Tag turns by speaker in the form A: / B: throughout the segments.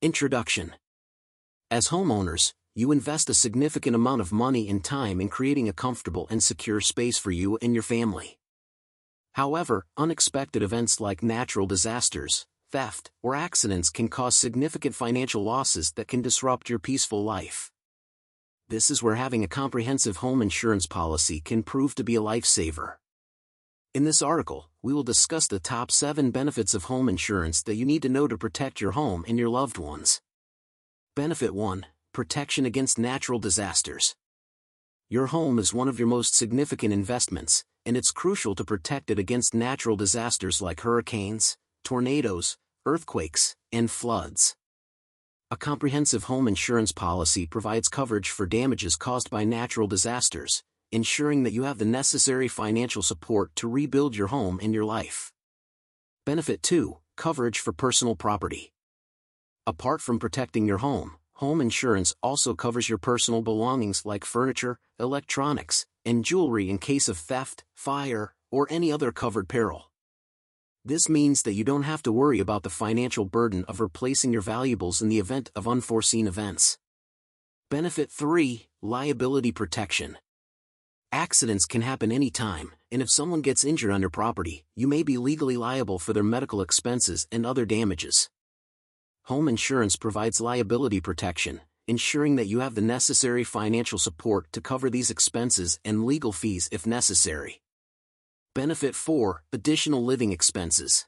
A: Introduction As homeowners, you invest a significant amount of money and time in creating a comfortable and secure space for you and your family. However, unexpected events like natural disasters, theft, or accidents can cause significant financial losses that can disrupt your peaceful life. This is where having a comprehensive home insurance policy can prove to be a lifesaver. In this article, we will discuss the top 7 benefits of home insurance that you need to know to protect your home and your loved ones. Benefit 1 Protection against natural disasters. Your home is one of your most significant investments, and it's crucial to protect it against natural disasters like hurricanes, tornadoes, earthquakes, and floods. A comprehensive home insurance policy provides coverage for damages caused by natural disasters, ensuring that you have the necessary financial support to rebuild your home and your life. Benefit 2 Coverage for personal property. Apart from protecting your home, home insurance also covers your personal belongings like furniture, electronics, and jewelry in case of theft, fire, or any other covered peril. This means that you don't have to worry about the financial burden of replacing your valuables in the event of unforeseen events. Benefit 3 Liability Protection. Accidents can happen any time, and if someone gets injured on your property, you may be legally liable for their medical expenses and other damages. Home insurance provides liability protection, ensuring that you have the necessary financial support to cover these expenses and legal fees if necessary. Benefit 4 Additional living expenses.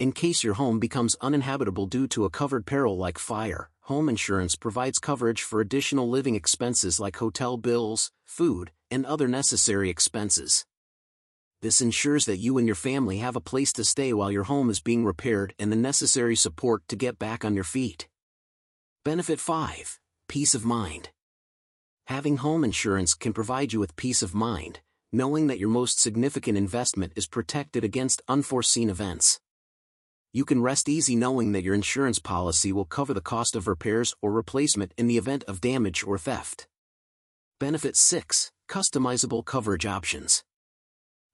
A: In case your home becomes uninhabitable due to a covered peril like fire, home insurance provides coverage for additional living expenses like hotel bills, food, and other necessary expenses. This ensures that you and your family have a place to stay while your home is being repaired and the necessary support to get back on your feet. Benefit 5 Peace of Mind. Having home insurance can provide you with peace of mind, knowing that your most significant investment is protected against unforeseen events. You can rest easy knowing that your insurance policy will cover the cost of repairs or replacement in the event of damage or theft. Benefit 6 Customizable Coverage Options.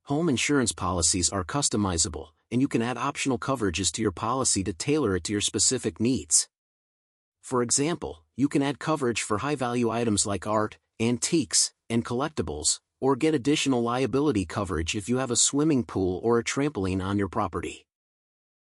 A: Home insurance policies are customizable, and you can add optional coverages to your policy to tailor it to your specific needs. For example, you can add coverage for high value items like art, antiques, and collectibles, or get additional liability coverage if you have a swimming pool or a trampoline on your property.